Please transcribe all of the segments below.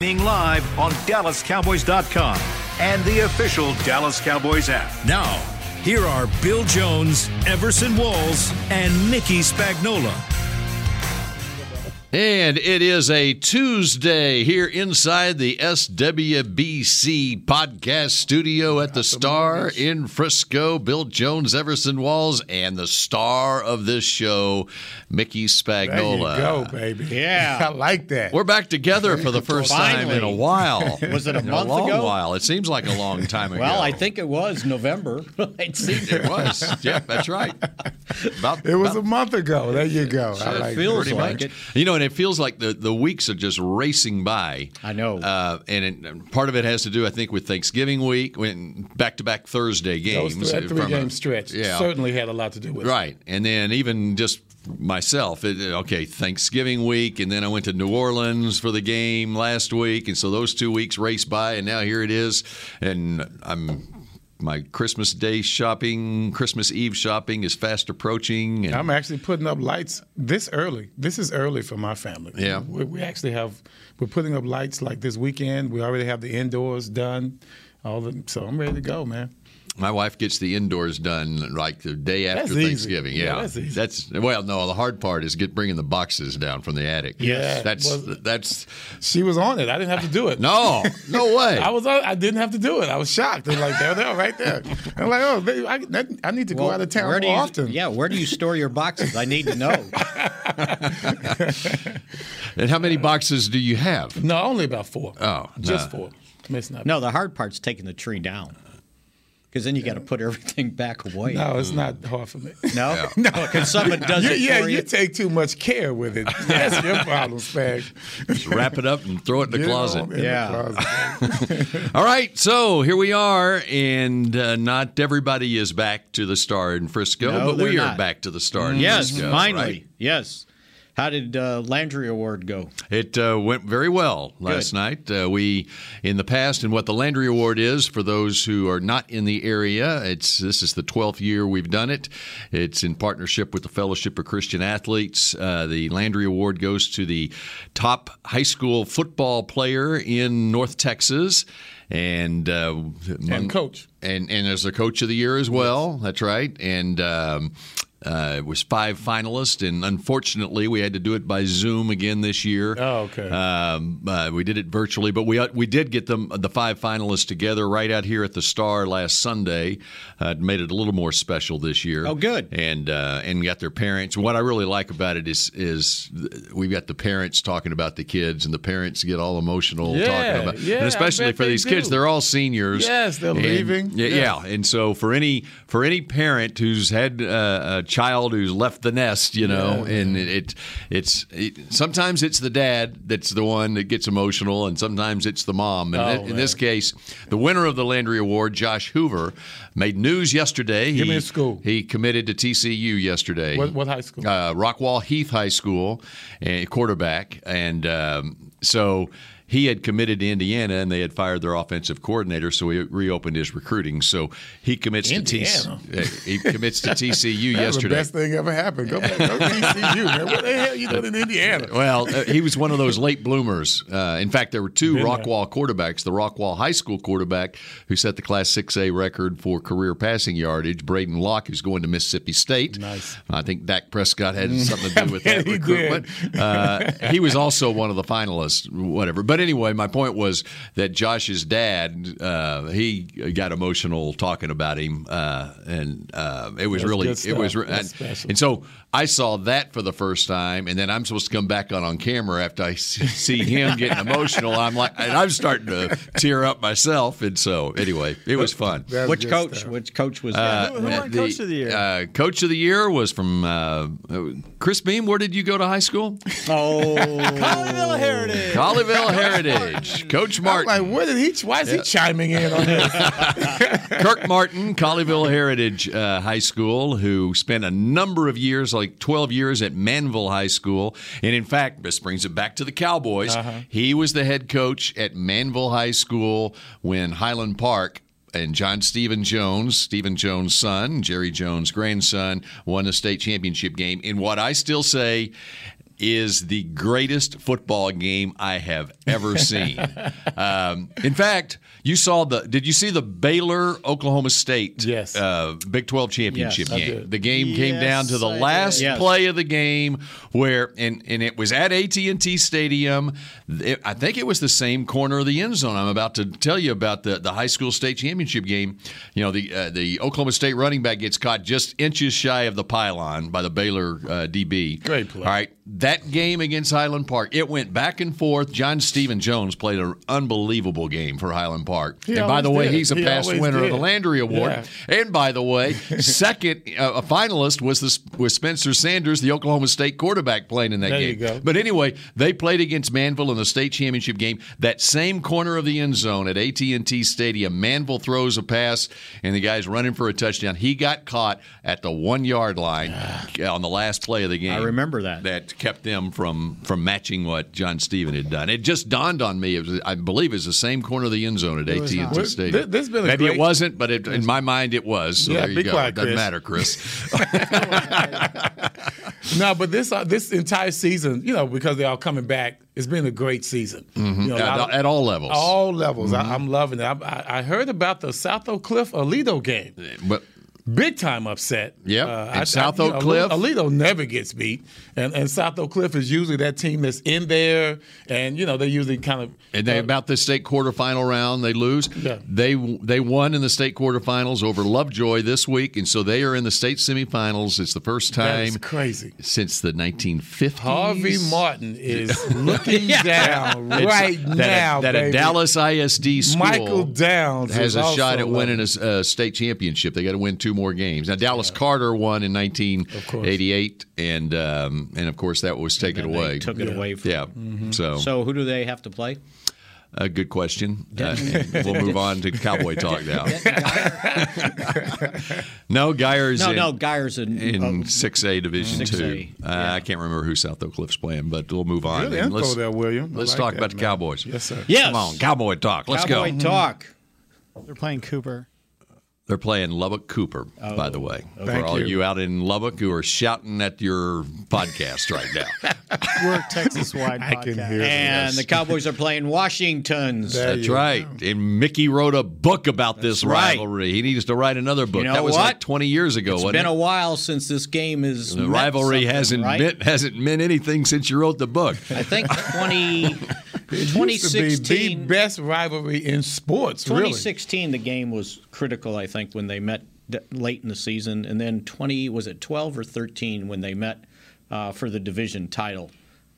Being live on DallasCowboys.com and the official Dallas Cowboys app. Now, here are Bill Jones, Everson Walls, and Mickey Spagnola. And it is a Tuesday here inside the SWBC podcast studio at the Star in Frisco. Bill Jones, Everson Walls, and the star of this show, Mickey Spagnola. There you go, baby. Yeah. I like that. We're back together for the first time in a while. Was it a In month a long ago? while. It seems like a long time ago. Well, I think it was November. it seemed it was. Yeah, that's right. About, It was about- a month ago. There you go. I it like feels that. pretty like much. it. You know, and it feels like the, the weeks are just racing by. I know. Uh, and it, and part of it has to do, I think, with Thanksgiving week, when back to back Thursday games. th- that three a- game stretch Yeah. certainly had a lot to do with it. Right. And then even just myself, it, okay, Thanksgiving week, and then I went to New Orleans for the game last week. And so those two weeks raced by, and now here it is. And I'm. My Christmas Day shopping, Christmas Eve shopping is fast approaching. And I'm actually putting up lights this early. This is early for my family. Yeah. We, we actually have, we're putting up lights like this weekend. We already have the indoors done. All the, so I'm ready to go, man. My wife gets the indoors done like the day after That's easy. Thanksgiving. Yeah, Yeah, that's easy. That's well, no. The hard part is get bringing the boxes down from the attic. Yeah, that's well- that's She was on it. I didn't have to do it. no, no way. I was. on- I didn't have to do it. I was shocked. They're like, there they are, right there. I'm like, oh, they, I, that, I need to go out of town where more you, often. Yeah, where do you store your boxes? I need to know. and how many boxes do you have? No, only about four. Oh, just no. four. It's not. No, the hard part's taking the tree down. Because then you got to put everything back away. no, it's not hard for me. No? No. Because someone does You- it yeah, for you you. take too much care with it. That's your problem, Spag. Just wrap it up and throw it in the Get closet. on in the Yeah. closet. All right, so here we are, and uh, not everybody is back to the Star in Frisco, No, but we they're not. back to the Star in yes, Frisco. finally. right? Yes. How did uh, Landry Award go? It uh, went very well last Good. night. Uh, we, in the past, and what the Landry Award is for those who are not in the area, it's this is the 12th year we've done it. It's in partnership with the Fellowship of Christian Athletes. Uh, the Landry Award goes to the top high school football player in North Texas. And uh, among- coach. and and there's a coach of the year as well. That's right. And um, uh, it was five finalists, and unfortunately, we had to do it by Zoom again this year. Oh, okay. Um, uh, we did it virtually, but we we did get them the five finalists together right out here at the Star last Sunday. Uh, it made it a little more special this year. Oh, good. And uh, and got their parents. What I really like about it is is we've got the parents talking about the kids, and the parents get all emotional Yeah, talking about, yeah, and especially for these kids, they're all seniors. Yes, they're And- leaving. Yeah, Yes. yeah, and so for any for any parent who's had uh, a child who's left the nest, you know, and it, it it's it, sometimes it's the dad that's the one that gets emotional, and sometimes it's the mom. And Oh, in this case, the winner of the Landry Award, Josh Hoover, made news yesterday. Give he, me a school. He committed to TCU yesterday. What- what high school? Uh, Rockwall Heath High School, and quarterback, and um, so. He had committed to Indiana, and they had fired their offensive coordinator, so he reopened his recruiting. So he commits Indiana? to TCU. He commits to TCU That was the yesterday. best thing ever happened. Go back, go to TCU, man. What the hell you doing in Indiana? Well, uh, he was one of those late bloomers. Uh, in fact, there were two Been there. Rockwall quarterbacks. The Rockwall High School quarterback who set the Class 6A record for career passing yardage, Braedyn Locke, who's going to Mississippi State. Nice. I think Dak Prescott had something to do with that He recruitment. Uh, he was also one of the finalists, whatever. But anyway, my point was that Josh's dad, uh, he got emotional talking about him, uh, and uh, it was That's really, it was, and, and, so I saw that for the first time, and then I'm supposed to come back on on camera after I see him getting emotional. I'm like, and I'm starting to tear up myself, and so anyway, it was fun. That's Which coach? stuff. Which coach was Uh, that? Who won Coach of the Year? Uh, coach of the year was from uh, Chris Beam. Where did you go to high school? Oh, Colleyville Heritage. Colleyville Heritage. Coach I'm Martin. like, what did he? Why is he chiming in on this? Kirk Martin, Colleyville Heritage uh, High School, who spent a number of years, like 12 years at Manvel High School. And in fact, this brings it back to the Cowboys. Uh-huh. He was the head coach at Manvel High School when Highland Park and John Stephen Jones, Stephen Jones' son, Jerry Jones' grandson, won the state championship game in what I still say is the greatest football game I have ever seen. um, in fact, you saw the. Did you see the Baylor Oklahoma State Yes. uh, Big Twelve championship Yes, game? did. The game came down to the I last. Yes. play of the game where and and it was at AT&T Stadium. It- I think it was the same corner of the end zone. I'm about to tell you about the, the high school state championship game. You know, the uh, the Oklahoma State running back gets caught just inches shy of the pylon by the Baylor uh, DB. Great play. All right, that game against Highland Park, it went back and forth. John Stephen Jones played an unbelievable game for Highland Park. He and by the way, did. he's a He past always winner of the Landry Award. Yeah. And by the way, second uh, a finalist was this was Spencer Sanders, the Oklahoma State quarterback, playing in that There game. you go. But anyway, they played against Manvel in the state championship game. That same corner of the end zone at AT and T Stadium, Manvel throws a pass, and the guy's running for a touchdown. He got caught at the one yard line on the last play of the game. I remember that. That kept them from from matching what John Stephen had done. It just dawned on me. It was, I believe it's the same corner of the end zone at AT and T not. Stadium. This- this has been Maybe it wasn't, but it, in my mind it was. So Yeah, there you be go. quiet, it doesn't Chris. matter, Chris. No, but this uh, this entire season, you know, because they're all coming back, it's been a great season. You know, at, of- at all levels. all levels. I, I'm loving it. I, I, I heard about the South Oak Cliff Aledo game. but Big time upset. Uh, Yep, and I- I- South you Oak know, Cliff- Aledo never gets beat, and and South Oak Cliff is usually that team that's in there, and you know they usually kind of And they uh, about the state quarterfinal round, they lose. Yeah. They they won in the state quarterfinals over Lovejoy this week, and so they are in the state semifinals. It's the first time crazy. since the 1950s. Harvey Martin is looking down It's- right that now, a, that baby. a Dallas ISD school Michael Downs has a shot at winning a uh, state championship. They got to win two more games. Now Dallas Carter won in 1988, and um, and of course that was taken And they away. took it away from yeah. Mm-hmm. So, So who do they have to play? a good question. Uh, we'll move on to cowboy talk now. no, Guyer's No, in, no, Guyer's in, in uh, 6A Division 6A, 2. Uh, I can't remember who South Oak Cliff's playing, but we'll move on. Good And let's there, William. I let's like talk that, about the. Cowboys. Yes, sir. yes. Come on, Cowboy talk. Let's Cowboy go. Cowboy talk. They're playing Cooper. They're playing Lubbock Cooper, by the oh, way. For Thank all you. you out in Lubbock who are shouting at your podcast right now. We're a Texas-wide I podcast. can hear it. And the Cowboys are playing Washington's. There That's you right. And Mickey wrote a book about this right. rivalry. He needs to write another book. know that was what? like 20 years ago, It's wasn't been it? a while since this game is the rivalry hasn't meant hasn't meant anything since you wrote the book. I think 20, It used to be the best rivalry in sports, really. 2016, the game was critical. I think when they met late in the season, and then 20 was it 12 or 13 when they met uh, for the division title.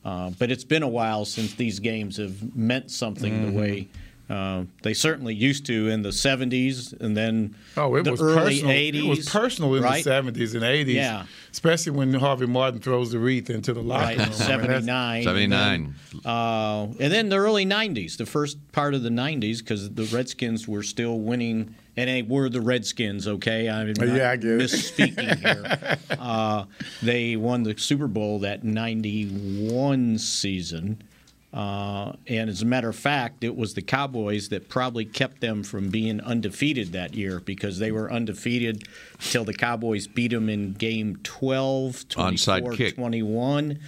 Uh, but it's been a while since these games have meant something Mm-hmm. the way uh, they certainly used to in the 70s, and then Oh, it the was early personal. 80s. It was personal in right? the seventies and eighties. Yeah. especially when Harvey Martin throws the wreath into the locker Right, room. I mean, that's- 79. 79. And then, uh, and then the early 90s, the first part of the 90s, because the Redskins were still winning, and they were the Redskins, okay? I'm not Yeah, I get it. misspeaking here. Uh, they won the Super Bowl that 91 season. Uh, and as a matter of fact, it was the Cowboys that probably kept them from being undefeated that year because they were undefeated till the Cowboys beat them in game 12, 24, Onside kick. 21.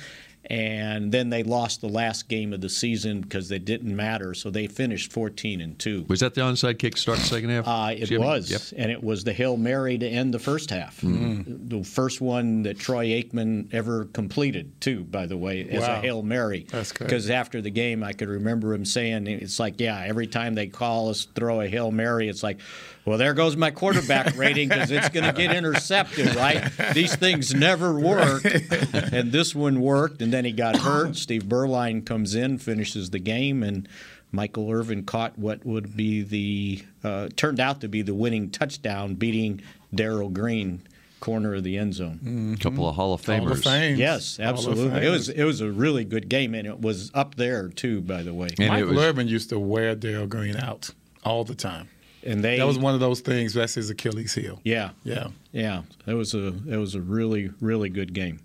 And then they lost the last game of the season because they didn't matter. So they finished 14 and 2. Was that the onside kick start the second half? Uh, it Jimmy? was, Yep. and it was the Hail Mary to end the first half. Mm-hmm. The first one that Troy Aikman ever completed, too, by the way, as a Wow. Hail Mary. That's great. Because after the game, I could remember him saying, it's like, yeah, every time they call us throw a Hail Mary, it's like, well, there goes my quarterback rating because it's going to get intercepted, right? These things never work. and this one worked, and then he got hurt. Steve Beuerlein comes in, finishes the game, and Michael Irvin caught what would be the uh, turned out to be the winning touchdown, beating Darrell Green, corner of the end zone. A couple of Hall of Famers. Hall of Fame. Yes, Hall of absolutely. It was it was a really good game, and it was up there too, by the way. And it Michael was- Irvin used to wear Darrell Green out all the time. And they That was one of those things. That's his Achilles heel. yeah, Yeah. Yeah, it was a it was a really really good game.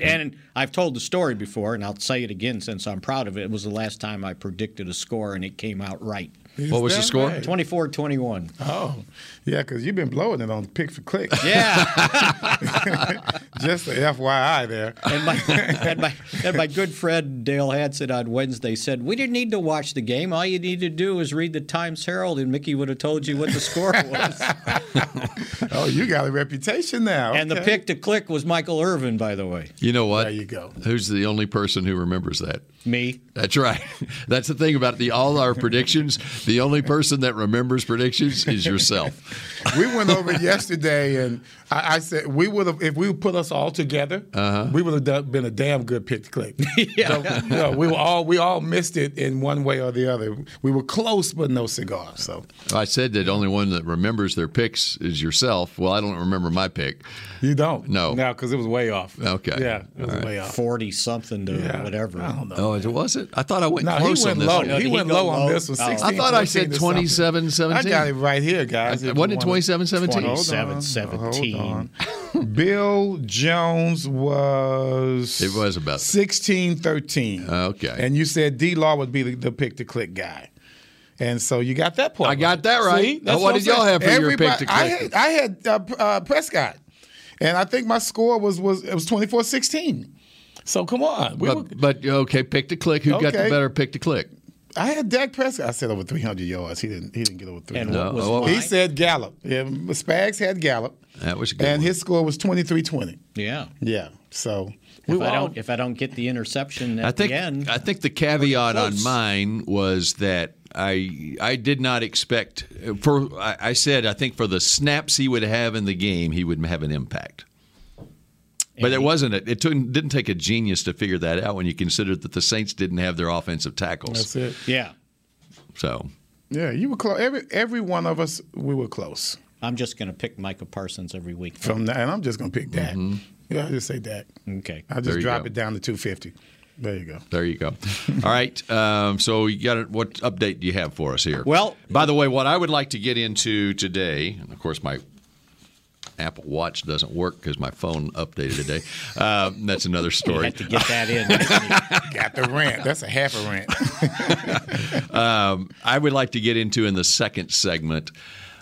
And I've told the story before, and I'll say it again since I'm proud of it. It was the last time I predicted a score, and it came out right. Is What was the score? right? 24 21. Oh, yeah, because you've been blowing it on pick for click. Yeah. Just a FYI there. and, my, and, my, and my good friend Dale Hansen on Wednesday said, We didn't need to watch the game. All you need to do is read the Times Herald, and Mickey would have told you what the score was. Oh, you got a reputation now. And the pick to click was Michael Irvin, by the way. You know what? There you go. Who's the only person who remembers that? Me. That's right. That's the thing about the all our predictions. The only person that remembers predictions is yourself. we went over yesterday, and I, I said we would have if we put us all together, Uh-huh. we would have done, been a damn good pick to click. yeah, no, we were all we all missed it in one way or the other. We were close, but no cigar. So I said that only one that remembers their picks is yourself. Well, I don't remember my pick. you don't No. no, because it was way off. Okay. yeah, it was way off. 40 something to Yeah. whatever. I don't know. Oh, it was it? I thought I went No, he close went on this. low. one. No, he did he went go low on this one. Oh. 16, I thought I said to 27 something. 17. I got it right here, guys. if Wasn't it wanna- 27 17? Hold on. 27, 17. On. Bill Jones was. It was about- 16 13. Okay. And you said D Law would be the, the pick to click guy. And so you got that point. I got that right. See? Now, what I'm did y'all have for your pick Everybody- to I click? had, I had uh, uh, Prescott. And I think my score was was it was 24 16. So come on. We were, But, but okay, pick to click. Who got the better pick to click? I had Dak Prescott. I said over 300 yards. He didn't he didn't get over 300. And what was mine? He said Gallup. Yeah, Spags had Gallup. That was a good. And one. his score was 23 20. Yeah. Yeah. So If were I don't if I don't get the interception at I think the end, I think the caveat on mine was that I I did not expect for I, I said I think for the snaps he would have in the game he would have an impact. But it wasn't it. It took, didn't take a genius to figure that out when you consider that the Saints didn't have their offensive tackles. That's it. yeah. So Yeah, you were close. Every every one of us, we were close. I'm just going to pick Micah Parsons every week. From that, and I'm just gonna pick Dak. Yeah, I just say that. Okay. I There just drop go. it down to 250. There you go. There you go. All right. Um, so you got it. What update do you have for us here? Well- by the way, what I would like to get into today, and of course my Apple Watch doesn't work because my phone updated today. Uh, that's another You story. have to get that in. Got the rent. That's a half a rant. I would like to get into in the second segment.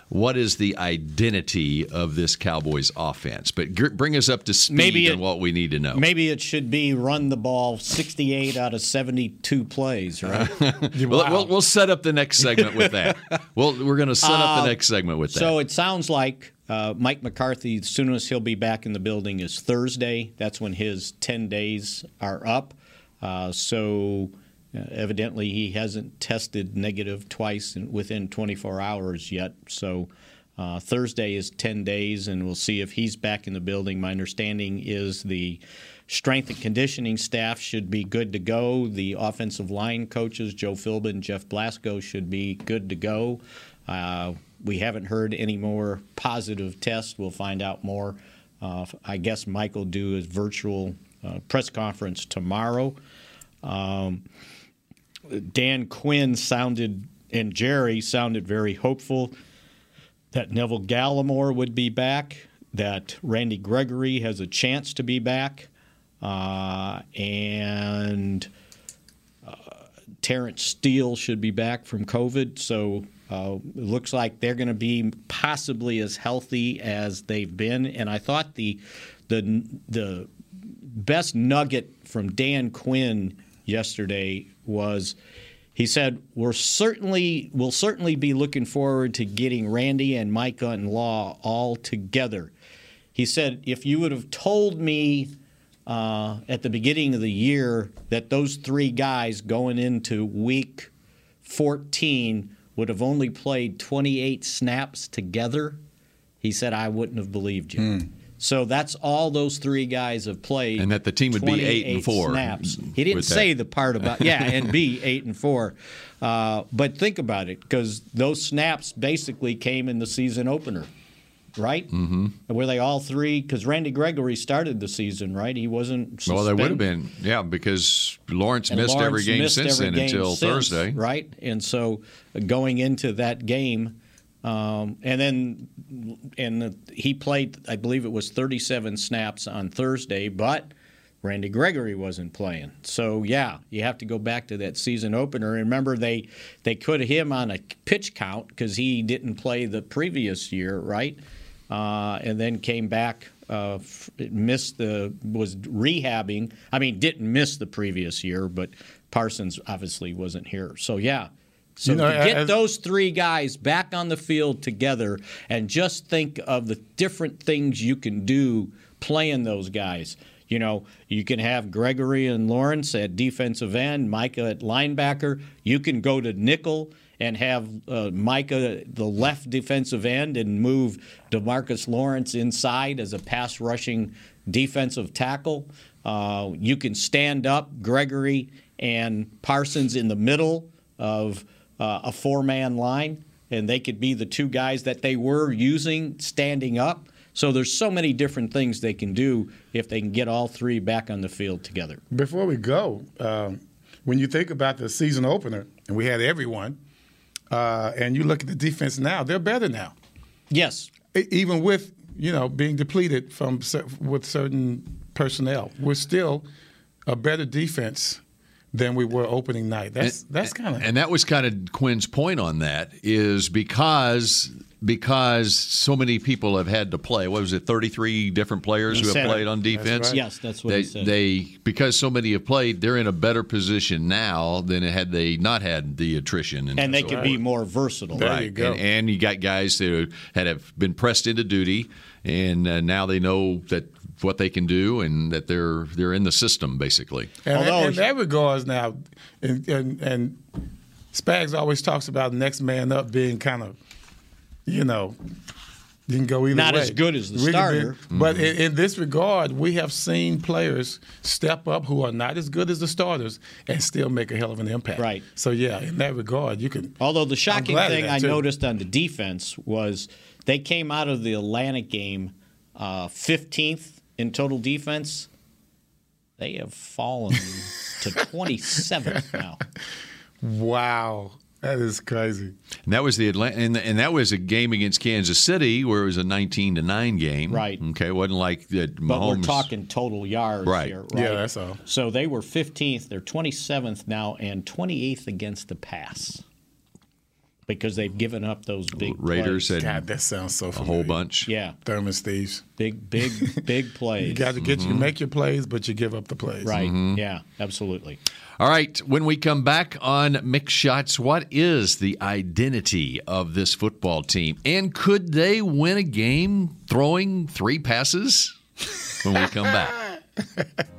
What is the identity of this Cowboys offense? But gr- bring us up to speed Maybe on it- what we need to know. Maybe it should be run the ball 68 out of 72 plays, right? We'll, we'll, we'll set up the next segment with that. well, we're going to set up the next segment with that. So it sounds like uh, Mike McCarthy, as soon as he'll be back in the building, is Thursday. That's when his 10 days are up. Uh, so uh, evidently he hasn't tested negative twice in, within 24 hours yet. So uh, Thursday is 10 days, and we'll see if he's back in the building. My understanding is the strength and conditioning staff should be good to go. The offensive line coaches, Joe Philbin, Jeff Blasko, should be good to go. Uh, we haven't heard any more positive tests. We'll find out more. Uh, I guess Mike will do his virtual uh, press conference tomorrow. Um, Dan Quinn sounded and Jerry sounded very hopeful that Neville Gallimore would be back, that Randy Gregory has a chance to be back, uh, and uh, Terrence Steele should be back from COVID. So uh, it looks like they're going to be possibly as healthy as they've been. And I thought the the the best nugget from Dan Quinn yesterday was he said we're certainly we'll certainly be looking forward to getting Randy and Micah and Law all together. He said if you would have told me uh, at the beginning of the year that those three guys going into week 14 would have only played 28 snaps together, he said I wouldn't have believed you. So that's all those three guys have played. And that the team would be eight and four Snaps. He didn't say the part about yeah, and be eight and four. Uh, but think about it, because those snaps basically came in the season opener, right? Mm-hmm. Were they all three? Because Randy Gregory started the season, right? He wasn't. well, they would have been, yeah, because Lawrence And missed Lawrence every game missed since every then game until since, Thursday. right? And so uh, going into that game, um, and then and the, he played, I believe it was 37 snaps on Thursday, but Randy Gregory wasn't playing. So yeah, you have to go back to that season opener. Remember they they put him on a pitch count because he didn't play the previous year, right? Uh, and then came back, uh, missed the was rehabbing. I mean, didn't miss the previous year, but Parsons obviously wasn't here. So yeah. So You know, to get those three guys back on the field together and just think of the different things you can do playing those guys. You know, you can have Gregory and Lawrence at defensive end, Micah at linebacker. You can go to nickel and have uh, Micah the left defensive end and move Demarcus Lawrence inside as a pass rushing defensive tackle. Uh, you can stand up Gregory and Parsons in the middle of uh, a four man line, and they could be the two guys that they were using standing up. So there's so many different things they can do if they can get all three back on the field together. Before we go, um, when you think about the season opener, and we had everyone, uh, and you look at the defense now, they're better now. Yes, even with you know being depleted from with certain personnel, we're still a better defense than we were opening night. That's that's kind of and that was kind of Quinn's point on that is because because so many people have had to play. What was it? Thirty three different players He who have said it. played on defense. right. Yes, that's what they, he said. They because so many have played, they're in a better position now than had they not had the attrition. and they could be more versatile. There right. you go. And, and you got guys that had have been pressed into duty, and uh, now they know that what they can do and that they're they're in the system basically. And Although- in that regards, now, and, and, and Spags always talks about next man up being kind of, you know, you can go either Not way. as good as the Really starter. big- But in, in this regard, we have seen players step up who are not as good as the starters and still make a hell of an impact. Right. So yeah, in that regard, you can. Although the shocking thing I too. noticed on the defense was they came out of the Atlanta game uh, 15th in total defense. They have fallen to 27th now. Wow, that is crazy. And that was the Atlanta, and, and that was a game against Kansas City where it was a 19 to nine game. Right. Okay, it wasn't like that. But we're talking total yards Right. here, right? Yeah, that's all. So they were 15th. They're 27th now and 28th against the pass because they've given up those big Raiders plays. had God, that sounds so a whole bunch. Yeah, Thurman Steves. big, big, big plays. You got to get you make your plays, but you give up the plays. right. Mm-hmm. Yeah, absolutely. All right, when we come back on Mick Shots, what is the identity of this football team? And could they win a game throwing three passes? When we come back.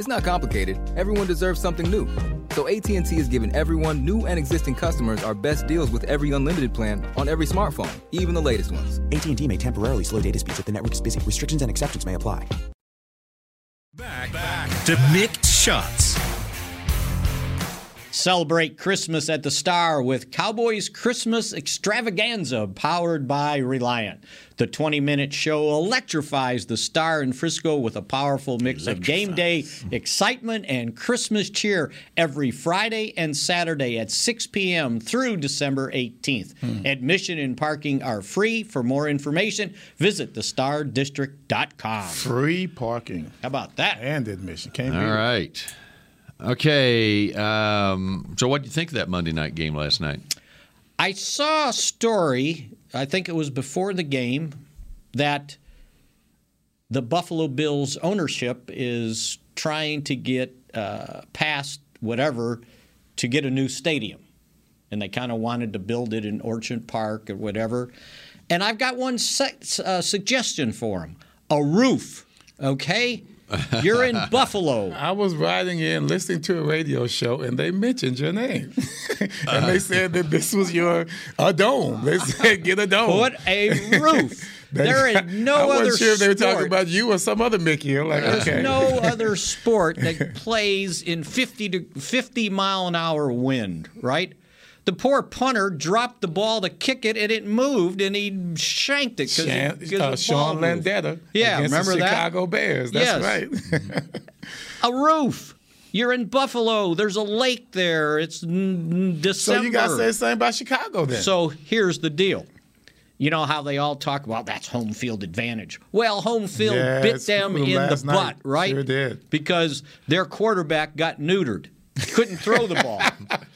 It's not complicated. Everyone deserves something new. So AT&T is giving everyone, new and existing customers, our best deals with every unlimited plan on every smartphone, even the latest ones. AT&T may temporarily slow data speeds if the network is busy. Restrictions and exceptions may apply. Back, back to Mick Shots. Celebrate Christmas at the Star with Cowboys Christmas Extravaganza powered by Reliant. The 20 minute show electrifies the Star in Frisco with a powerful mix of game day excitement and Christmas cheer every Friday and Saturday at 6 p.m. through December 18th. Hmm. Admission and parking are free. For more information, visit thestardistrict.com. Free parking. How about that? And admission. Can't All beat it. Okay. Um, so, what do you think of that Monday night game last night? I saw a story, I think it was before the game, that the Buffalo Bills ownership is trying to get uh, past whatever to get a new stadium. And they kind of wanted to build it in Orchard Park or whatever. And I've got one uh, suggestion for them a roof, okay? You're in Buffalo. I was riding in listening to a radio show and they mentioned your name. and they said that this was your a dome. They said get a dome. Put a roof. There is no I wasn't other sure if they were talking sport. about you or some other Mickey. I'm like, There's okay. no other sport that plays in 50 to 50 mile an hour wind, right? The poor punter dropped the ball to kick it, and it moved, and he shanked it because Shan- uh, Sean Landeta Yeah, against remember the that? Chicago Bears. That's Yes. right. A roof. You're in Buffalo. There's a lake there. It's n- so you got to say the same about Chicago then. So here's the deal. You know how they all talk about that's home field advantage. Well, home field Yes, bit them in the butt, night. right? Sure did. Because their quarterback got neutered. Couldn't throw the ball.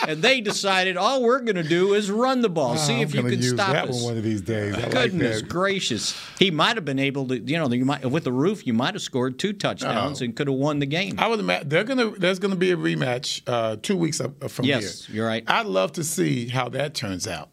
and they decided all we're going to do is run the ball. See Oh, I'm if you can use stop that us. one one of these days. I Goodness that. gracious. He might have been able to, you know, you might with the roof, you might have scored two touchdowns Oh. and could have won the game. I would imagine they're gonna. There's gonna be a rematch uh, two weeks up from Yes, here. you're right. I'd love to see how that turns out.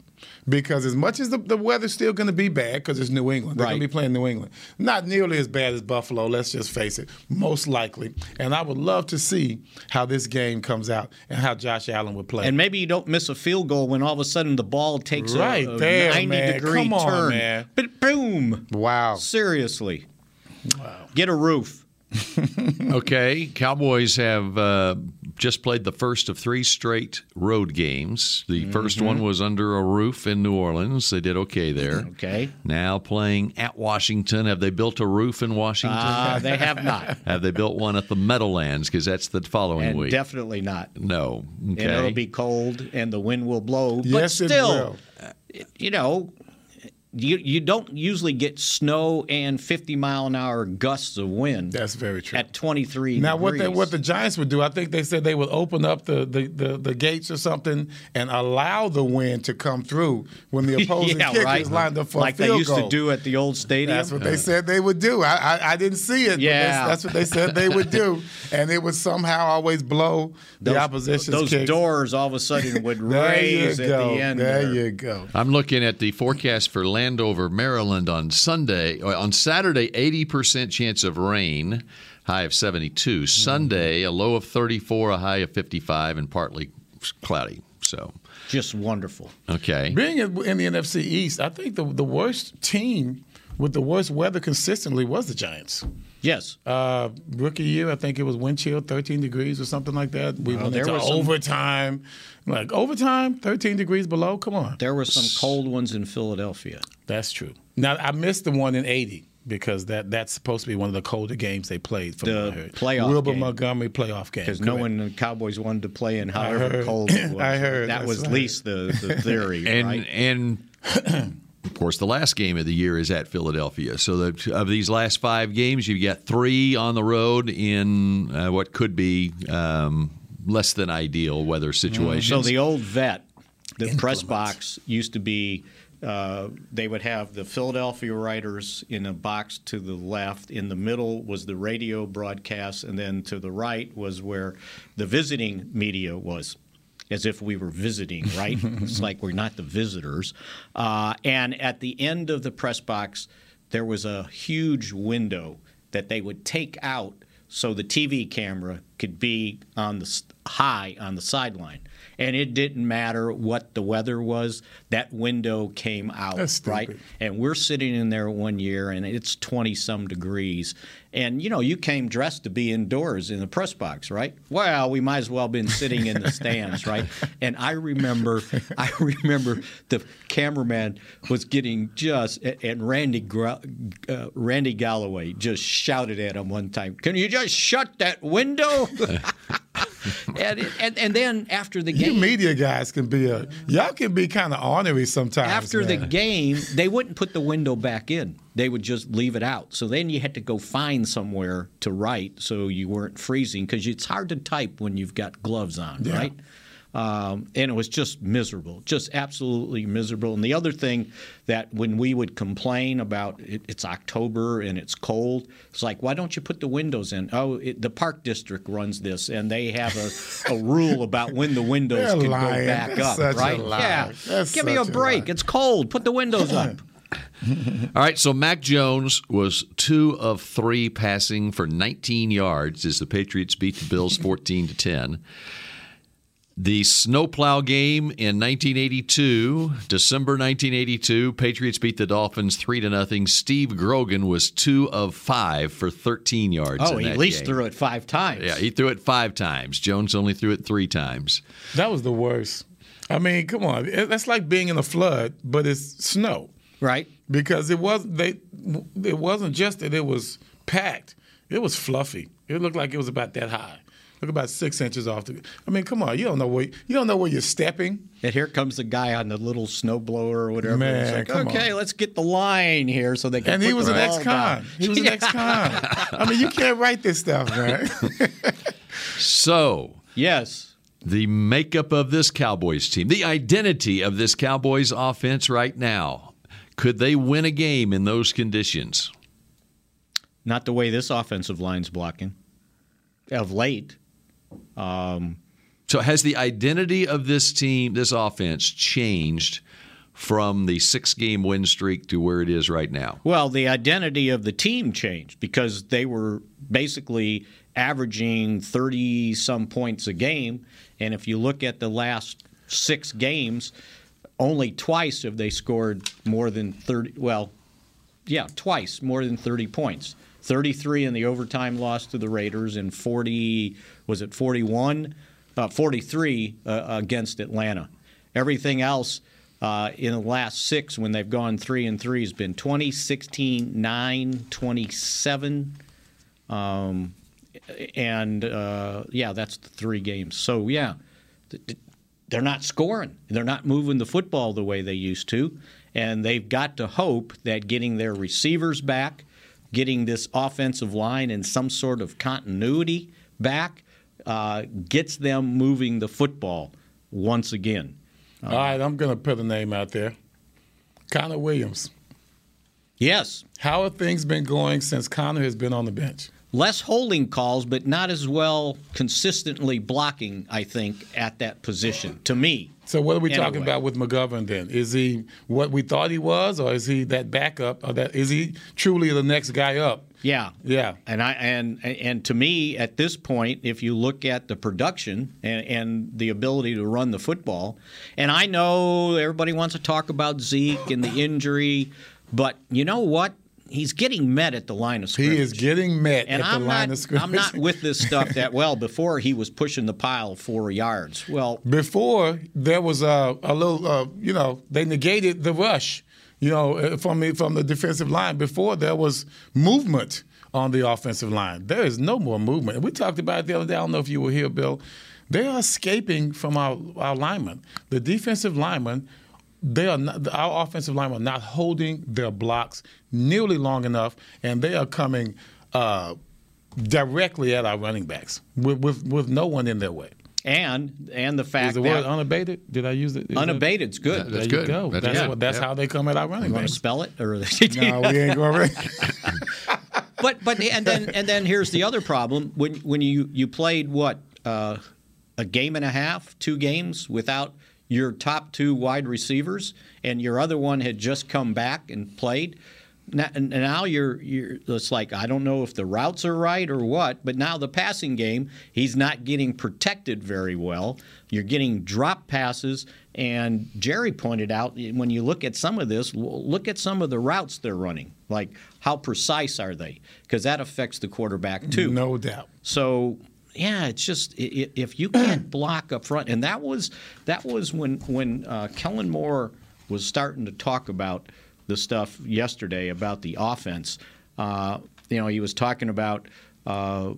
Because as much as the, the weather's still going to be bad because it's New England, they're going to be playing New England. Not nearly as bad as Buffalo. Let's just face it. Most likely, and I would love to see how this game comes out and how Josh Allen would play. And maybe you don't miss a field goal when all of a sudden the ball takes over. Right a, a there, 90 man. degree Come on, turn. man. But boom. wow. Seriously. Wow. Get a roof. Okay, Cowboys have uh, just played the first of three straight road games. The first Mm-hmm. one was under a roof in New Orleans. They did okay there. Okay. Now playing at Washington. Have they built a roof in Washington? Uh, they have not. have they built one at the Meadowlands? Because that's the following And week. definitely not. no. Okay. And it'll be cold and the wind will blow. But Yes, it still, will. you know, you, you don't usually get snow and 50 mile an hour gusts of wind That's very true. at 23 Now, what degrees. they, what the Giants would do, I think they said they would open up the, the, the, the gates or something and allow the wind to come through when the opposing yeah, kicker right. is lined up for like a field goal. Like they used goal. to do at the old stadium. That's what they said they would do. I I, I didn't see it. but Yeah. that's, that's what they said they would do, and it would somehow always blow those, the opposition's those kicks. doors all of a sudden would There raise at go. the end. There there. you go. I'm looking at the forecast for Landover, Maryland on Sunday. uh, On Saturday, 80% chance of rain, high of 72. Sunday, a low of 34, a high of 55, and partly cloudy. So, Just wonderful. okay. Being in, in the NFC East, I think the the worst team with the worst weather consistently was the Giants. Yes. Uh, rookie year, I think it was wind chill, 13 degrees or something like that. We Well, went there into was some- overtime. Like overtime, 13 degrees below. Come on. There were some cold ones in Philadelphia. That's true. Now I missed the one in '80 because that that's supposed to be one of the colder games they played. From The what I heard. playoff Wilbert game. Montgomery playoff game. Because no one in the Cowboys wanted to play in however heard. cold it was. I heard, That was at right. least the, the theory, and right? and of course the last game of the year is at Philadelphia. So the, of these last five games, you've got three on the road in uh, what could be um, less than ideal weather situations. So the old vet, the press box used to be. Uh, they would have the Philadelphia writers in a box to the left. In the middle was the radio broadcast, and then to the right was where the visiting media was, as if we were visiting. Right? it's like we're not the visitors. Uh, and at the end of the press box, there was a huge window that they would take out so the TV camera could be on the high on the sideline. And it didn't matter what the weather was. That window came out, right? And we're sitting in there one year, and it's 20 some degrees. And you know, you came dressed to be indoors in the press box, right? Well, we might as well have been sitting in the stands, right? And I remember, I remember the cameraman was getting just, and Randy uh, Randy Galloway just shouted at him one time, "Can you just shut that window?" and, and and then after the game, You media guys can be a y'all can be kind of ornery sometimes. after the game, they wouldn't put the window back in. They would just leave it out. So then you had to go find somewhere to write so you weren't freezing because it's hard to type when you've got gloves on, Yeah. right? Um, and it was just miserable, just absolutely miserable. And the other thing that when we would complain about it, it's October and it's cold, it's like, why don't you put the windows in? Oh, it, the park district runs this, and they have a, a rule about when the windows can lying. go back That's up, such a right? lie. Yeah, That's give me a such a break. lie. It's cold. Put the windows up. All right, so Mac Jones was two of three passing for 19 yards as the Patriots beat the Bills 14 to 10. The snowplow game in 1982, December 1982, Patriots beat the Dolphins three to nothing. Steve Grogan was two of five for 13 yards. Oh, in he that at least game. threw it five times. Yeah, he threw it five times. Jones only threw it three times. that was the worst. I mean, come on, It- that's like being in a flood, but it's snow. Right. because it was they it wasn't just that it was packed it was fluffy it looked like it was about that high look about six inches off the i mean come on you don't know where you don't know where you're stepping And here comes the guy on the little snowblower or whatever. Man, It's like, come okay, on. let's get the line here so they can. and he was the an ex-con down. he was an ex-con i mean you can't write this stuff man So, Yes. the makeup of this Cowboys team, the identity of this Cowboys offense right now. Could they win a game in those conditions? Not the way this offensive line's blocking. Of late, Um, so, has the identity of this team, this offense, changed from the six game win streak to where it is right now? Well, the identity of the team changed because they were basically averaging 30 some points a game. And if you look at the last six games, only twice have they scored more than 30. Well, yeah, twice more than 30 points. 33 in the overtime loss to the Raiders and 40, was it 41? Uh, 43 uh, against Atlanta. Everything else uh, in the last six, when they've gone three and three, has been 20, 16, 9, 27. Um, and uh, yeah, that's the three games. So yeah, th- th- they're not scoring. They're not moving the football the way they used to. And they've got to hope that getting their receivers back, getting this offensive line in some sort of continuity back, uh, gets them moving the football once again. all right i'm gonna put a name out there connor williams Yes, how have things been going since connor has been on the bench less holding calls, but not as well consistently blocking, I think, at that position, to me. So what are we talking about with McGovern then? Is he what we thought he was, or is he that backup, or that is he truly the next guy up? Yeah. Yeah. And I and and to me at this point, if you look at the production and, and the ability to run the football, and I know everybody wants to talk about Zeke and the injury, but you know what? He's getting met at the line of scrimmage. He is getting met and at I'm the line of scrimmage. I'm not with this stuff that well. Before he was pushing the pile four yards. Well, Before there was a, a little, uh, you know, they negated the rush, you know, uh, from the, from the defensive line. Before there was movement on the offensive line. There is no more movement. We talked about it the other day. I don't know if you were here, Bill. They are escaping from our, our linemen. The defensive linemen, they are not, our offensive line are not holding their blocks nearly long enough, and they are coming uh, directly at our running backs with, with, with no one in their way. and and the fact Is the that word unabated? Did I use it? Is unabated's good. There That's you good. go. That's That's, good. what, that's Yeah. how they come at our running You want to backs. spell it or No, we ain't going to. but but and then and then here's the other problem when when you you played what uh, a game and a half, two games without your top two wide receivers, and your other one had just come back and played. now, now you're you're it's like I don't know if the routes are right or what, but now the passing game he's not getting protected very well. You're getting drop passes, and Jerry pointed out when you look at some of this, look at some of the routes they're running. Like how precise are they? Because that affects the quarterback too. No doubt. So yeah, it's just if you can't block up front, and that was that was when when uh, Kellen Moore was starting to talk about the stuff yesterday about the offense. Uh, you know, he was talking about. Uh,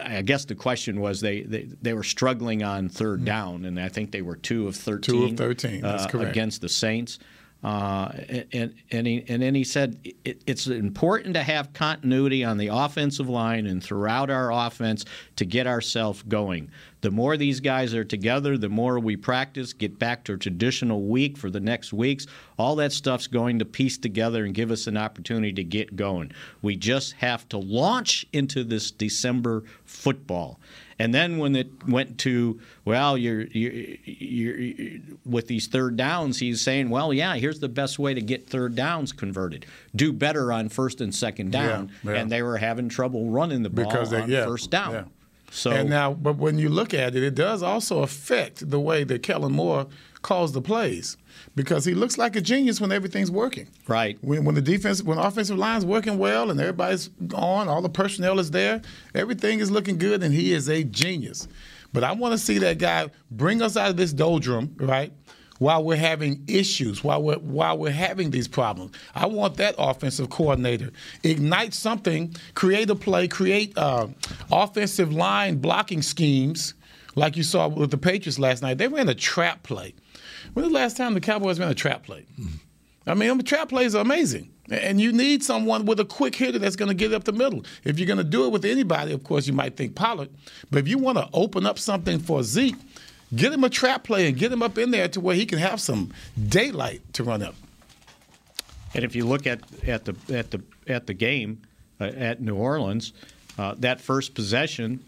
I guess the question was they, they, they were struggling on third mm-hmm. down, and I think they were two of thirteen. Two of thirteen. That's uh, correct. Against the Saints. Uh, and and, he, and then he said it, it's important to have continuity on the offensive line and throughout our offense to get ourselves going. The more these guys are together, the more we practice, get back to a traditional week for the next weeks. All that stuff's going to piece together and give us an opportunity to get going. We just have to launch into this December football. And then when it went to well, you're, you're, you're, with these third downs, he's saying, well, yeah, here's the best way to get third downs converted. Do better on first and second down, yeah, yeah. and they were having trouble running the ball because they, on yeah, first down. So and now, but when you look at it, it does also affect the way that Kellen Moore calls the plays because he looks like a genius when everything's working. Right. When, when the defense, when offensive line's working well and everybody's on, all the personnel is there, everything is looking good, and he is a genius. But I want to see that guy bring us out of this doldrum, right? While we're having issues, while we're while we're having these problems, I want that offensive coordinator ignite something, create a play, create uh, offensive line blocking schemes, like you saw with the Patriots last night. They ran a trap play. When the last time the Cowboys ran a trap play? I mean, trap plays are amazing. And you need someone with a quick hitter that's going to get up the middle. If you're going to do it with anybody, of course, you might think Pollard. But if you want to open up something for Zeke, get him a trap play and get him up in there to where he can have some daylight to run up. And if you look at, at the at the at the game uh, at New Orleans, uh, that first possession,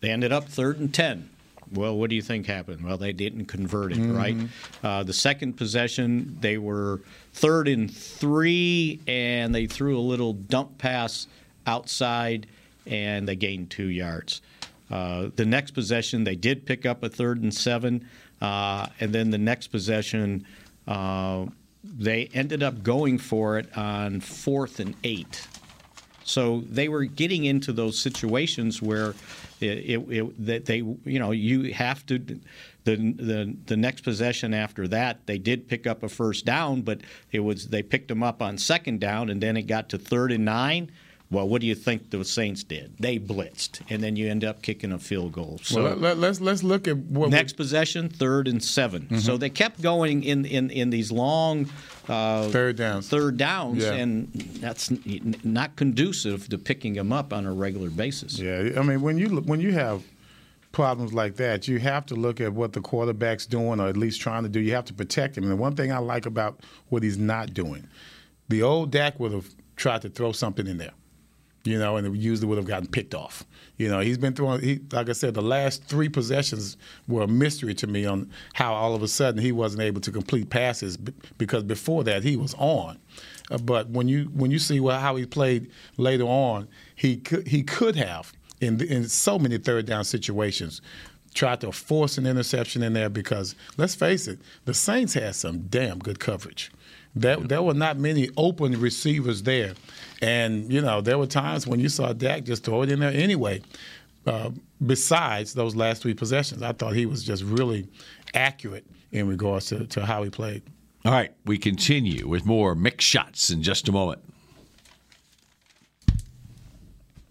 they ended up third and ten. Well, what do you think happened? Well, they didn't convert it, mm-hmm. right? Uh, the second possession, they were third and three, and they threw a little dump pass outside, and they gained two yards. Uh, the next possession, they did pick up a third and seven, uh, and then the next possession, uh, they ended up going for it on fourth and eight. So they were getting into those situations where it, it, it, that they you know you have to the, the the next possession after that they did pick up a first down but it was they picked them up on second down and then it got to third and nine well, what do you think the Saints did? They blitzed, and then you end up kicking a field goal. So well, let, us let's, let's look at what next we... possession, third and 7 mm-hmm. So they kept going in in, in these long uh, third downs, third downs, yeah. and that's not conducive to picking them up on a regular basis. Yeah, I mean when you when you have problems like that, you have to look at what the quarterback's doing, or at least trying to do. You have to protect him. And the one thing I like about what he's not doing, the old Dak would have tried to throw something in there you know, and usually would have gotten picked off. You know, he's been throwing. He, like I said, the last three possessions were a mystery to me on how all of a sudden he wasn't able to complete passes because before that he was on. Uh, but when you when you see how he played later on, he could he could have in in so many third down situations tried to force an interception in there because let's face it, the Saints had some damn good coverage. There, there were not many open receivers there. And, you know, there were times when you saw Dak just throw it in there anyway. Uh, besides those last three possessions, I thought he was just really accurate in regards to, to how he played. All right, we continue with more Mick Shots in just a moment.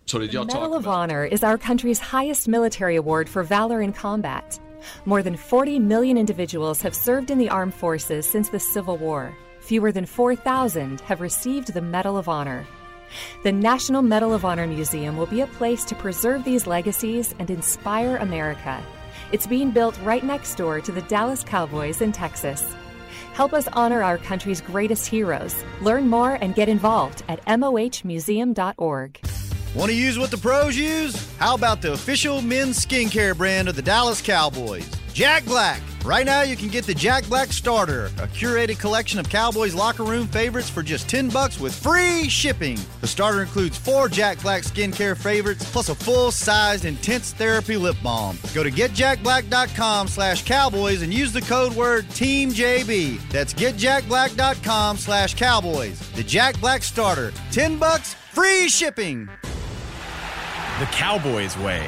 So did y'all the Medal of Honor is our country's highest military award for valor in combat. More than 40 million individuals have served in the armed forces since the Civil War fewer than 4,000 have received the Medal of Honor. The National Medal of Honor Museum will be a place to preserve these legacies and inspire America. It's being built right next door to the Dallas Cowboys in Texas. Help us honor our country's greatest heroes. Learn more and get involved at mohmuseum.org. Want to use what the pros use? How about the official men's skincare brand of the Dallas Cowboys? Jack Black. Right now, you can get the Jack Black Starter, a curated collection of Cowboys locker room favorites for just 10 bucks with free shipping. The starter includes four Jack Black skincare favorites, plus a full-sized intense therapy lip balm. Go to getjackblack.com slash cowboys and use the code word TEAMJB. That's getjackblack.com slash cowboys. The Jack Black Starter, 10 bucks, free shipping. The Cowboys way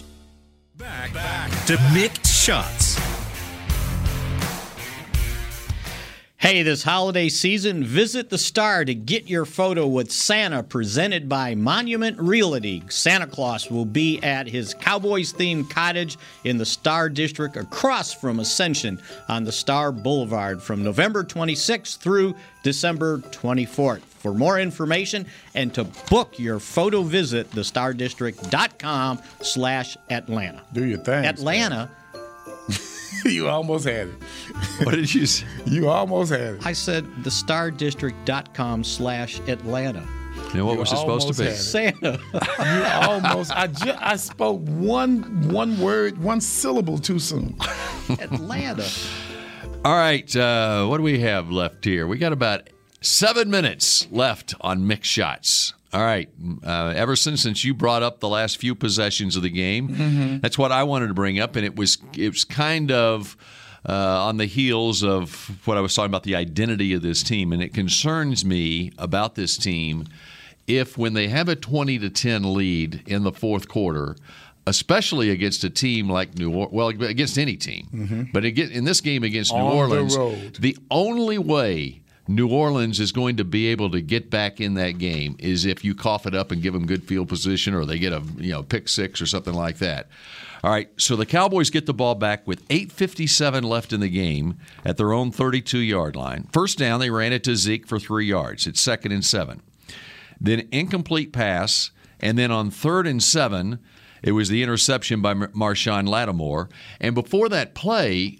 to Mick Shots. Hey, this holiday season, visit the Star to get your photo with Santa presented by Monument Realty. Santa Claus will be at his Cowboys themed cottage in the Star District across from Ascension on the Star Boulevard from November 26th through December 24th. For more information and to book your photo visit, thestardistrict.com slash Atlanta. Do your thing. Atlanta. you almost had it. What did you say? You almost had it. I said thestardistrict.com slash Atlanta. And what You was it supposed to be? almost Santa. You almost. I just. I spoke one one word, one syllable too soon. Atlanta. All right, uh, what do we have left here? We got about seven minutes left on Mick Shots. All right, uh, Everson, since you brought up the last few possessions of the game, Mhm. that's what I wanted to bring up, and it was it was kind of uh, on the heels of what I was talking about the identity of this team, and it concerns me about this team if when they have a twenty to ten lead in the fourth quarter. Especially against a team like New Orleans, well, against any team, Mhm. but again, in this game against New On the Orleans, road. the only way New Orleans is going to be able to get back in that game is if you cough it up and give them good field position, or they get a you know pick six or something like that. All right, so the Cowboys get the ball back with 8:57 left in the game at their own 32-yard line. First down, they ran it to Zeke for three yards. It's second and seven. Then incomplete pass, and then on third and seven, it was the interception by Mar- Marshon Lattimore. And before that play,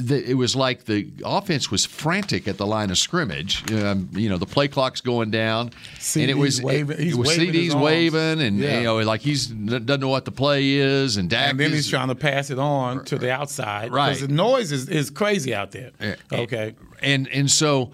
the, it was like the offense was frantic at the line of scrimmage. Um, you know, the play clock's going down, and it was CeeDee's waving- it, it was waving CeeDee's waving, and Yeah. you know, like he's doesn't know what the play is, and Dak and then is, he's trying to pass it on to the outside. Right. Because the noise is, is crazy out there. Okay. and and so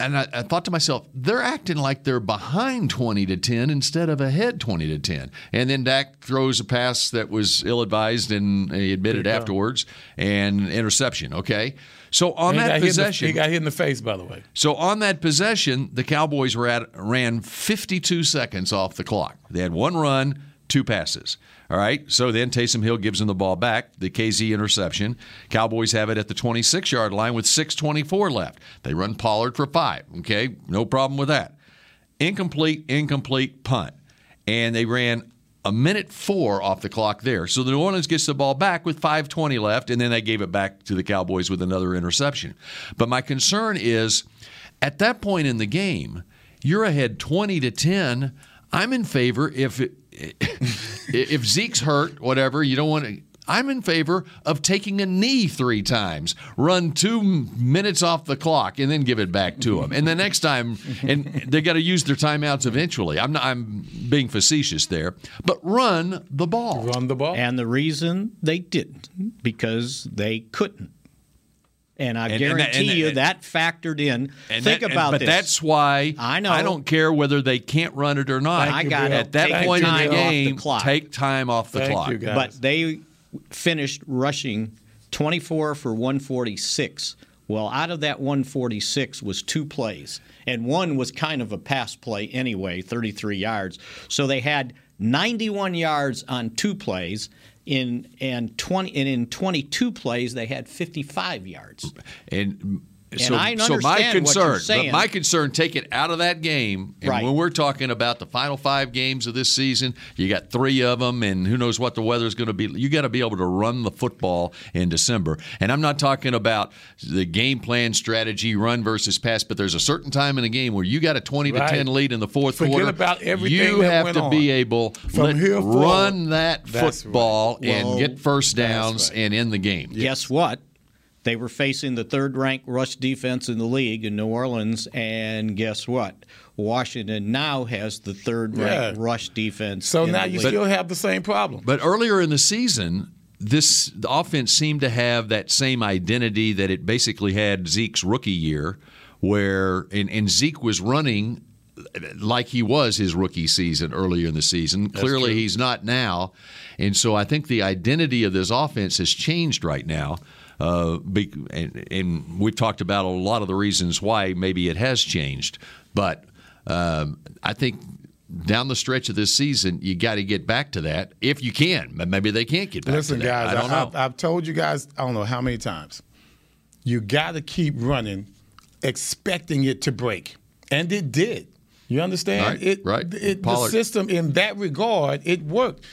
and I, I thought to myself they're acting like they're behind 20 to 10 instead of ahead 20 to 10 and then Dak throws a pass that was ill-advised and he admitted afterwards and interception okay so on And that hit the- possession he got hit in the face, by the way. so on that possession, the Cowboys ran, ran 52 seconds off the clock. They had one run, two passes. All right. So then Taysom Hill gives them the ball back, the Kazee interception. Cowboys have it at the 26 yard line with 6:24 left. They run Pollard for five. Okay, no problem with that. Incomplete, incomplete punt, and they ran a minute four off the clock there. So the New Orleans gets the ball back with 5:20 left, and then they gave it back to the Cowboys with another interception. But my concern is, at that point in the game, you're ahead 20 to 10. I'm in favor if it, if Zeke's hurt, whatever, you don't want to. I'm in favor of taking a knee three times, run two minutes off the clock, and then give it back to them. And the next time, and they got to use their timeouts eventually. I'm not, I'm being facetious there, but run the ball. Run the ball. And the reason they didn't, because they couldn't. And I And- and that- guarantee and- you and- that factored in. And Think that- about but this. that's why I know. I don't care whether they can't run it or not. I got it. At that Take point in time the off the game, clock. take time off the clock. But they finished rushing 24 for 146 Well, out of that 146 was two plays, and one was kind of a pass play anyway, 33 yards. So they had 91 yards on two plays. In and 20 and in 22 plays they had 55 yards. And And so, I so my understand what you're concern, but my concern, take it out of that game, and Right. when we're talking about the final five games of this season, you got three of them, and who knows what the weather's going to be. You got to be able to run the football in December, and I'm not talking about the game plan strategy, run versus pass, but there's a certain time in the game where you got a 20 Right. to 10 lead in the fourth Forget quarter. about everything You that have went to on. be able From let- here forward. run that football right. and get first downs and end the game. Guess what? They were facing the third ranked rush defense in the league in New Orleans, and guess what? Washington now has the third ranked Yeah. rush defense. So in now the you league. still have the same problem. But earlier in the season, this the offense seemed to have that same identity that it basically had Zeke's rookie year, where and, and Zeke was running like he was his rookie season earlier in the season. Clearly, true. he's not now, and so I think the identity of this offense has changed right now. Uh, be, and, and we've talked about a lot of the reasons why maybe it has changed, but um, I think down the stretch of this season, you got to get back to that if you can. Maybe they can't get back Listen, to that. guys, I don't know. I've, I've told you guys, I don't know how many times, you got to keep running, expecting it to break. And it did. You understand? Right, it, right. It, the system, in that regard, it worked.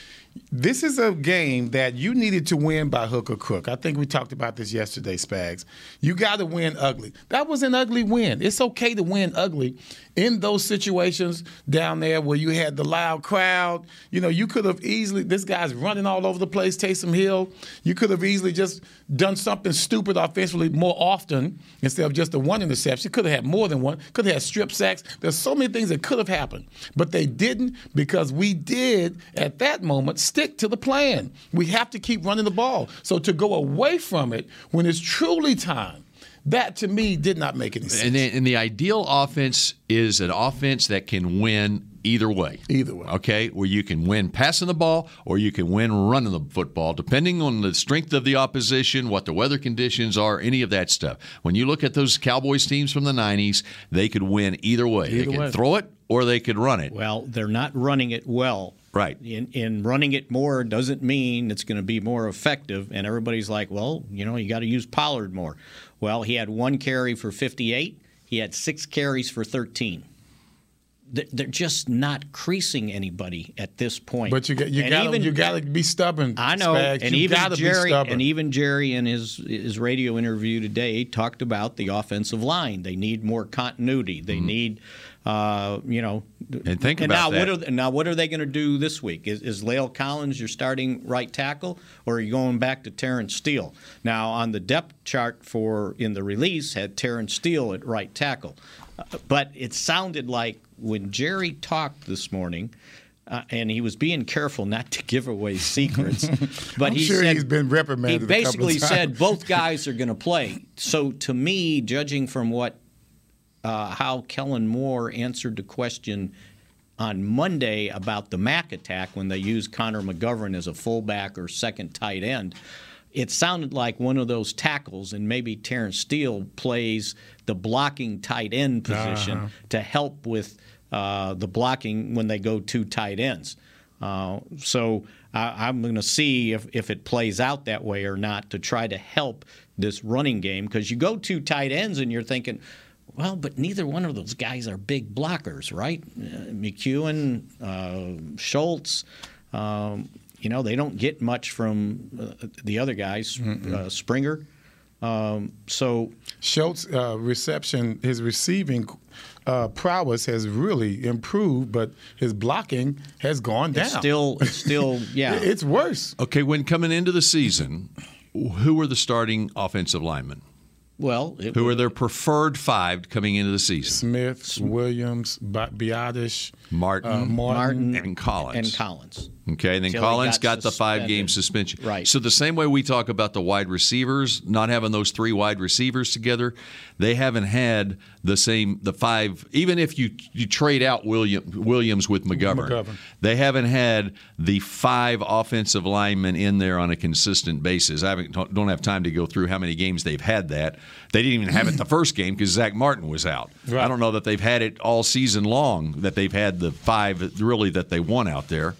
This is a game that you needed to win by hook or crook. I think we talked about this yesterday, Spags. You got to win ugly. That was an ugly win. It's okay to win ugly in those situations down there where you had the loud crowd. You know, you could have easily, this guy's running all over the place, Taysom Hill. You could have easily just done something stupid offensively more often instead of just the one interception. Could have had more than one. Could have had strip sacks. There's so many things that could have happened, but they didn't because we did at that moment stick to the plan. We have to keep running the ball. So to go away from it when it's truly time, that to me did not make any sense. And, then, and the ideal offense is an offense that can win either way. Either way. Okay, where you can win passing the ball or you can win running the football, depending on the strength of the opposition, what the weather conditions are, any of that stuff. When you look at those Cowboys teams from the 90s, they could win either way. they could way. throw it or they could run it. Well, they're not running it well. Right. In, in running it more doesn't mean it's going to be more effective. And everybody's like, well, you know, you got to use Pollard more. Well, he had one carry for 58. He had six carries for 13. They're they're just not creasing anybody at this point. But you got you got you got to be stubborn. I know, Spags. and you even Jerry, and even Jerry in his his radio interview today talked about the offensive line. They need more continuity. They mm-hmm. need, uh, you know. And think and about now that. what are now what are they going to do this week? Is, is La'el Collins your starting right tackle, or are you going back to Terence Steele? Now on the depth chart for in the release had Terence Steele at right tackle, Uh, but it sounded like when Jerry talked this morning. Uh, and he was being careful not to give away secrets, but I'm he sure said he's been reprimanded He a couple of basically said both guys are going to play. So to me, judging from what uh, how Kellen Moore answered the question on Monday about the Mac attack when they used Connor McGovern as a fullback or second tight end. It sounded like one of those tackles, and maybe Terrence Steele plays the blocking tight end position Uh-huh. to help with uh, the blocking when they go two tight ends. Uh, so I, I'm going to see if, if it plays out that way or not to try to help this running game because you go two tight ends and you're thinking, well, but neither one of those guys are big blockers, right? Uh, McKeon, uh, Schultz, um, you know, they don't get much from uh, the other guys, uh, Springer. Um, so Schultz uh, reception, his receiving uh, prowess has really improved, but his blocking has gone down. it's still, it's still, yeah. It's worse. Okay, when coming into the season, who were the starting offensive linemen? Well, it, Who are their preferred five coming into the season? Smith, Williams, Bi- Biadasz, Martin, uh, Martin, Martin and Collins. and Collins. Okay, and then Till Collins got got, the five game suspension. Right. So the same way we talk about the wide receivers, not having those three wide receivers together, they haven't had the same the five. Even if you you trade out William Williams with McGovern, McGovern. they haven't had the five offensive linemen in there on a consistent basis. I haven't, don't have time to go through how many games they've had that. They didn't even have it the first game because Zack Martin was out. Right. I don't know that they've had it all season long. That they've had the five really that they won out there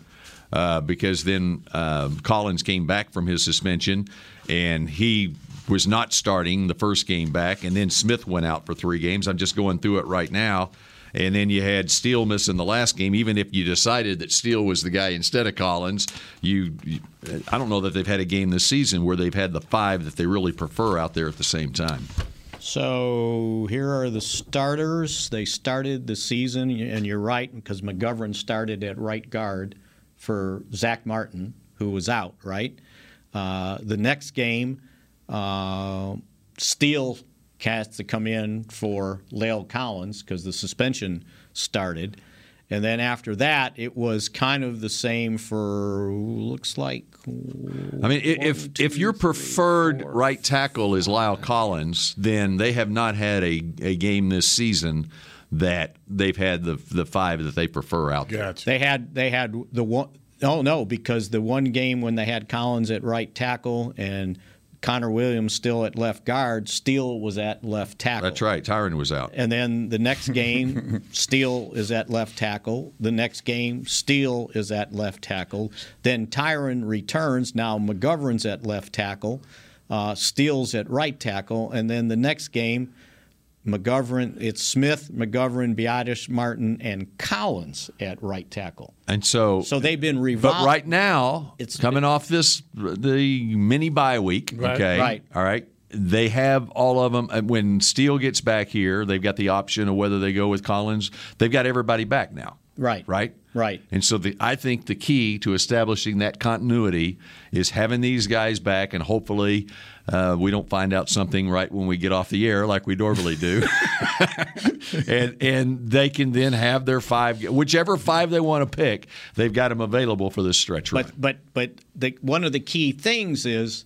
uh, because then uh, Collins came back from his suspension and he was not starting the first game back, and then Smith went out for three games. I'm just going through it right now. And then you had Steele missing the last game. Even if you decided that Steele was the guy instead of Collins, you, you I don't know that they've had a game this season where they've had the five that they really prefer out there at the same time. So here are the starters. They started the season, and you're right, because McGovern started at right guard for Zack Martin, who was out, right? Uh, the next game, uh, Steele has to come in for La'el Collins because the suspension started. And then after that, it was kind of the same for looks like. I mean, if if your preferred right tackle is La'el Collins, then they have not had a, a game this season that they've had the the five that they prefer out there. They had they had the one oh no because the one game when they had Collins at right tackle and Connor Williams still at left guard, Steele was at left tackle. That's right. Tyron was out. And then the next game, Steele is at left tackle. The next game, Steele is at left tackle. Then Tyron returns. Now McGovern's at left tackle. Uh, Steele's at right tackle. And then the next game, McGovern, it's Smith, McGovern, Biadasz, Martin, and Collins at right tackle. And so, So they've been revolved. but right now, it's coming off this the mini bye week. Right. Okay, Right. all right. They have all of them. When Steele gets back here, they've got the option of whether they go with Collins. They've got everybody back now. Right. Right. Right. And so the, I think the key to establishing that continuity is having these guys back, and hopefully uh, we don't find out something right when we get off the air like we normally do, and and they can then have their five, whichever five they want to pick, they've got them available for this stretch run. But but but the, one of the key things is,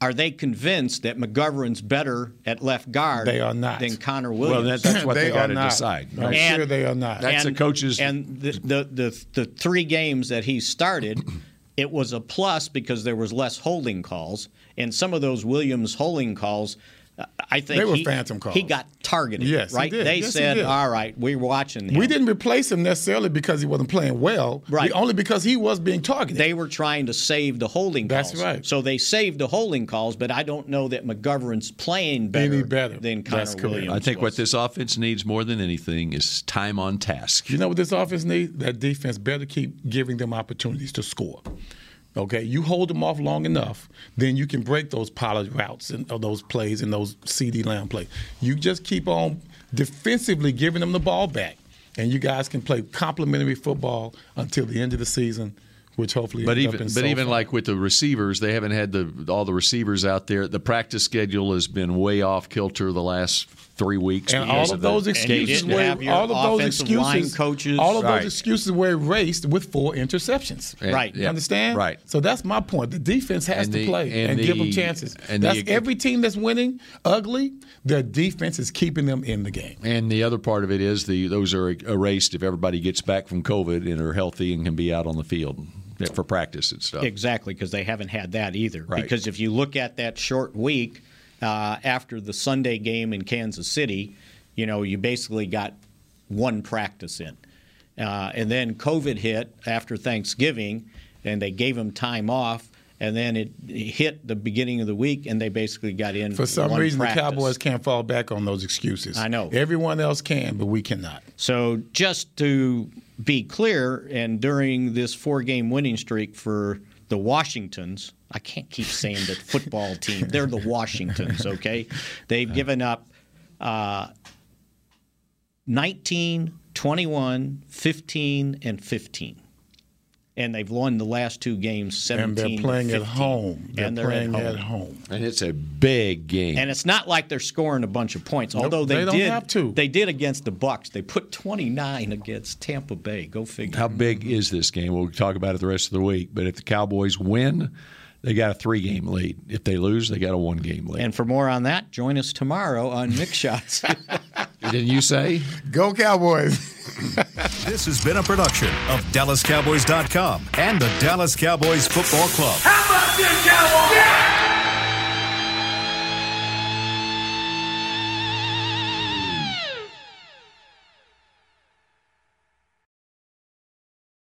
are they convinced that McGovern's better at left guard? They are not. Than Connor Well, Williams. that- that's what they They are got to not. decide. I'm sure they are not. That's the coach's- And the, the the the three games that he started, it was a plus because there was less holding calls, and some of those Williams holding calls. I think They were he, phantom calls. He got targeted. Yes, he right. did. They Yes, he said, did. "All right, we're watching him." We didn't replace him necessarily because he wasn't playing well, Right. Only because he was being targeted. They were trying to save the holding calls. That's right. So they saved the holding calls, but I don't know that McGovern's playing better, Any better. than Connor That's correct. Williams. I think what this offense needs more than anything is time on task. You know what this offense needs? That defense better keep giving them opportunities to score. Okay, you hold them off long enough, then you can break those Pollard routes and or those plays and those CeeDee Lamb plays. You just keep on defensively giving them the ball back, and you guys can play complementary football until the end of the season, which hopefully. But even but so even far. like with the receivers, they haven't had the all the receivers out there. The practice schedule has been way off kilter the last three weeks. And all of those excuses were all of those excuses, coaches. all of Right. those excuses were erased with four interceptions. And- Right. You yeah, understand? Right. So that's my point. The defense has And to the- play and and, give them chances. and that's the- every team that's winning ugly. Their defense is keeping them in the game. And the other part of it is the those are erased if everybody gets back from COVID and are healthy and can be out on the field for practice and stuff. Exactly, because they haven't had that either. Right. Because if you look at that short week uh, after the Sunday game in Kansas City, you know, you basically got one practice in. Uh, and then COVID hit after Thanksgiving, and they gave them time off. And then it hit the beginning of the week, and they basically got in For some reason, practice. the Cowboys can't fall back on those excuses. I know. Everyone else can, but we cannot. So just to be clear, and during this four-game winning streak for the Washingtons, I can't keep saying the football team. They're the Washingtons, okay? They've given up uh, 19, 21, 15, and 15. and they've won the last two games 17 And they're playing to at home. They're and they're playing at at home. home. And it's a big game. And it's not like they're scoring a bunch of points, Nope, although they, they don't did. have to. They did against the Bucks. They put 29 against Tampa Bay. Go figure. How big is this game? We'll talk about it the rest of the week. But if the Cowboys win, they got a three game lead. If they lose, they got a one game lead. And for more on that, join us tomorrow on Mick Shots. Didn't you say? Go Cowboys. This has been a production of DallasCowboys.com and the Dallas Cowboys Football Club. How about this, Cowboys? Yeah!